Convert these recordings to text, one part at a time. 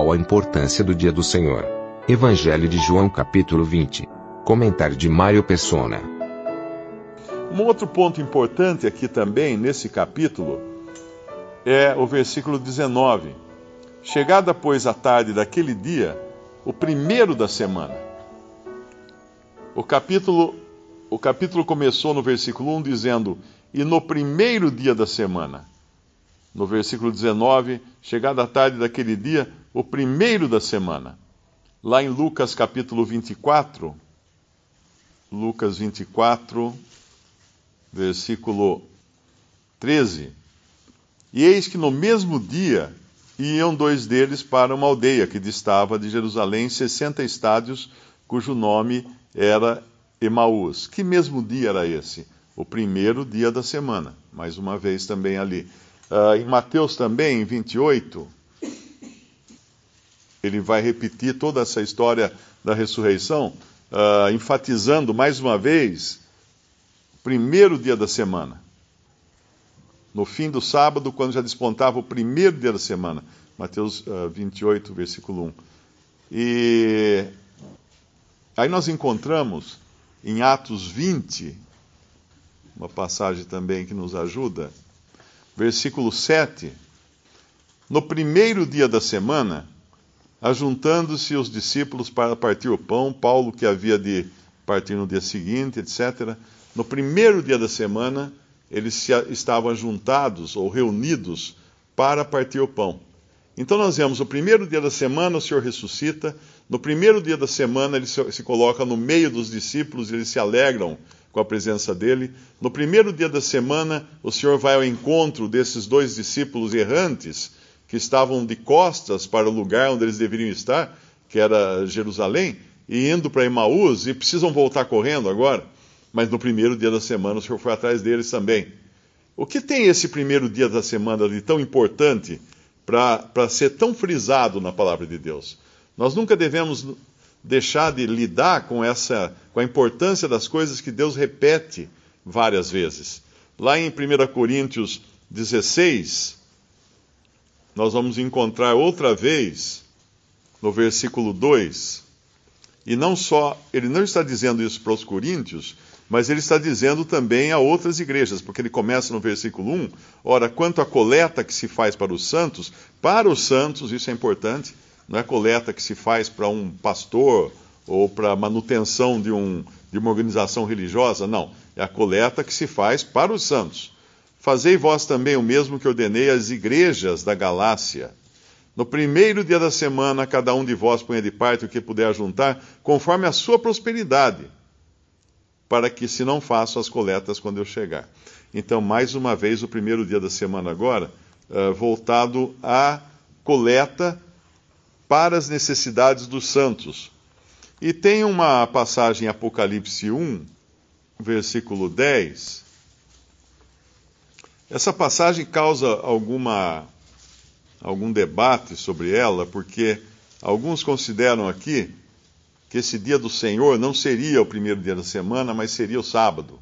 Qual a importância do dia do Senhor? Evangelho de João capítulo 20. Comentário de Mário Persona. Um outro ponto importante aqui também, nesse capítulo, é o versículo 19. Chegada, pois, a tarde daquele dia, o primeiro da semana. O capítulo, o capítulo começou no versículo 1 dizendo: E no primeiro dia da semana. No versículo 19, chegada a tarde daquele dia, o primeiro da semana. Lá em Lucas capítulo 24, Lucas 24, versículo 13. E eis que no mesmo dia iam dois deles para uma aldeia que distava de Jerusalém sessenta estádios, cujo nome era Emaús. Que mesmo dia era esse? O primeiro dia da semana. Mais uma vez também ali. Uh, em Mateus também, em 28, ele vai repetir toda essa história da ressurreição, uh, enfatizando mais uma vez primeiro dia da semana. No fim do sábado, quando já despontava o primeiro dia da semana. Mateus uh, 28, versículo 1. E aí nós encontramos em Atos 20, uma passagem também que nos ajuda, versículo 7. No primeiro dia da semana, ajuntando-se os discípulos para partir o pão, Paulo, que havia de partir no dia seguinte, etc. No primeiro dia da semana, eles estavam juntados ou reunidos para partir o pão. Então nós vemos, o primeiro dia da semana o Senhor ressuscita, no primeiro dia da semana ele se, coloca no meio dos discípulos eles se alegram com a presença dele. No primeiro dia da semana, o Senhor vai ao encontro desses dois discípulos errantes que estavam de costas para o lugar onde eles deveriam estar, que era Jerusalém, e indo para Emaús e precisam voltar correndo agora mas no primeiro dia da semana o Senhor foi atrás deles também. O que tem esse primeiro dia da semana de tão importante para ser tão frisado na palavra de Deus? Nós nunca devemos deixar de lidar com essa com a importância das coisas que Deus repete várias vezes. Lá em 1 Coríntios 16, nós vamos encontrar outra vez no versículo 2. E não só, ele não está dizendo isso para os coríntios, mas ele está dizendo também a outras igrejas, porque ele começa no versículo 1: Ora, quanto à coleta que se faz para os santos, para os santos, isso é importante, não é coleta que se faz para um pastor ou para manutenção de, um, de uma organização religiosa, não. É a coleta que se faz para os santos. Fazei vós também o mesmo que ordenei às igrejas da Galácia. No primeiro dia da semana, cada um de vós ponha de parte o que puder juntar, conforme a sua prosperidade para que se não façam as coletas quando eu chegar. Então, mais uma vez, o primeiro dia da semana agora, uh, voltado à coleta para as necessidades dos santos. E tem uma passagem em Apocalipse 1, versículo 10. Essa passagem causa alguma, algum debate sobre ela, porque alguns consideram aqui que esse dia do Senhor não seria o primeiro dia da semana, mas seria o sábado.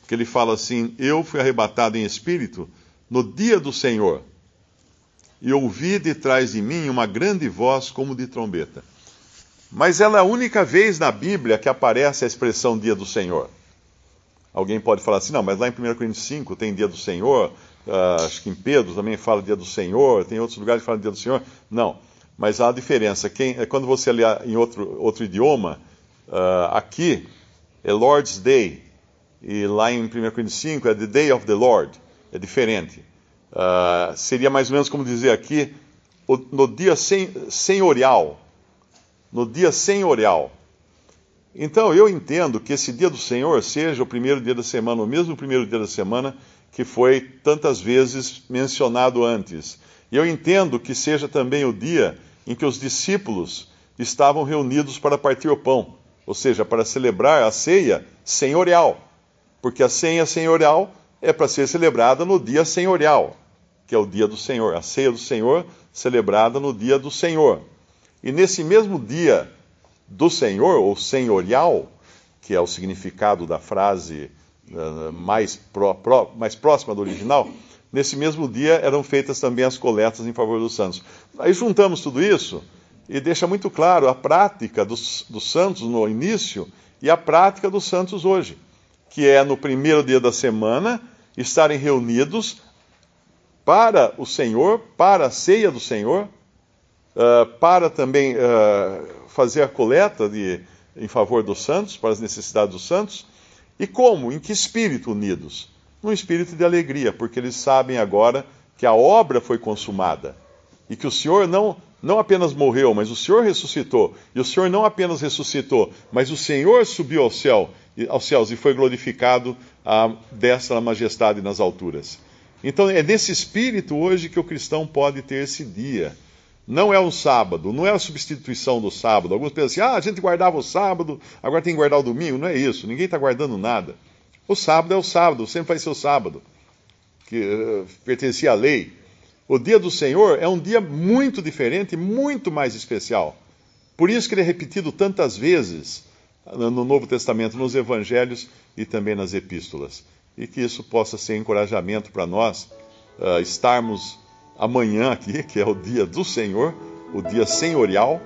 Porque ele fala assim: Eu fui arrebatado em espírito no dia do Senhor, e ouvi de trás de mim uma grande voz como de trombeta. Mas ela é a única vez na Bíblia que aparece a expressão dia do Senhor. Alguém pode falar assim, não, mas lá em 1 Coríntios 5 tem dia do Senhor, uh, acho que em Pedro também fala dia do Senhor, tem outros lugares que falam dia do Senhor. Não. Mas há uma diferença. Quem, é quando você lê em outro, outro idioma, uh, aqui é Lord's Day, e lá em 1 Coríntios 5 é The Day of the Lord. É diferente. Uh, seria mais ou menos como dizer aqui, no dia sen, senhorial. No dia senhorial. Então eu entendo que esse dia do Senhor seja o primeiro dia da semana, o mesmo primeiro dia da semana que foi tantas vezes mencionado antes. E eu entendo que seja também o dia em que os discípulos estavam reunidos para partir o pão, ou seja, para celebrar a ceia senhorial, porque a ceia senhorial é para ser celebrada no dia senhorial, que é o dia do Senhor, a ceia do Senhor celebrada no dia do Senhor. E nesse mesmo dia do Senhor, ou senhorial, que é o significado da frase uh, mais, pro, pro, mais próxima do original, nesse mesmo dia eram feitas também as coletas em favor dos santos. Aí juntamos tudo isso e deixa muito claro a prática dos, dos santos no início e a prática dos santos hoje, que é no primeiro dia da semana estarem reunidos para o Senhor, para a ceia do Senhor, uh, para também uh, fazer a coleta de, em favor dos santos, para as necessidades dos santos. E como? Em que espírito unidos? Num espírito de alegria, porque eles sabem agora que a obra foi consumada e que o Senhor não não apenas morreu, mas o Senhor ressuscitou. E o Senhor não apenas ressuscitou, mas o Senhor subiu ao céu, aos céus e foi glorificado à destra majestade nas alturas. Então é nesse espírito hoje que o cristão pode ter esse dia. Não é um sábado, não é a substituição do sábado. Alguns pensam assim, ah, a gente guardava o sábado, agora tem que guardar o domingo. Não é isso, ninguém está guardando nada. O sábado é o sábado, sempre vai ser o sábado, que uh, pertencia à lei. O dia do Senhor é um dia muito diferente, muito mais especial. Por isso que ele é repetido tantas vezes no Novo Testamento, nos Evangelhos e também nas Epístolas. E que isso possa ser encorajamento para nós uh, estarmos amanhã aqui, que é o dia do Senhor, o dia senhorial,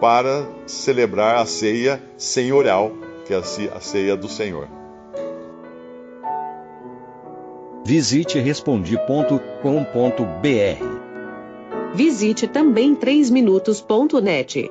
para celebrar a ceia senhorial, que é a ceia do Senhor. Visite respondi.com.br. Visite também 3minutos.net.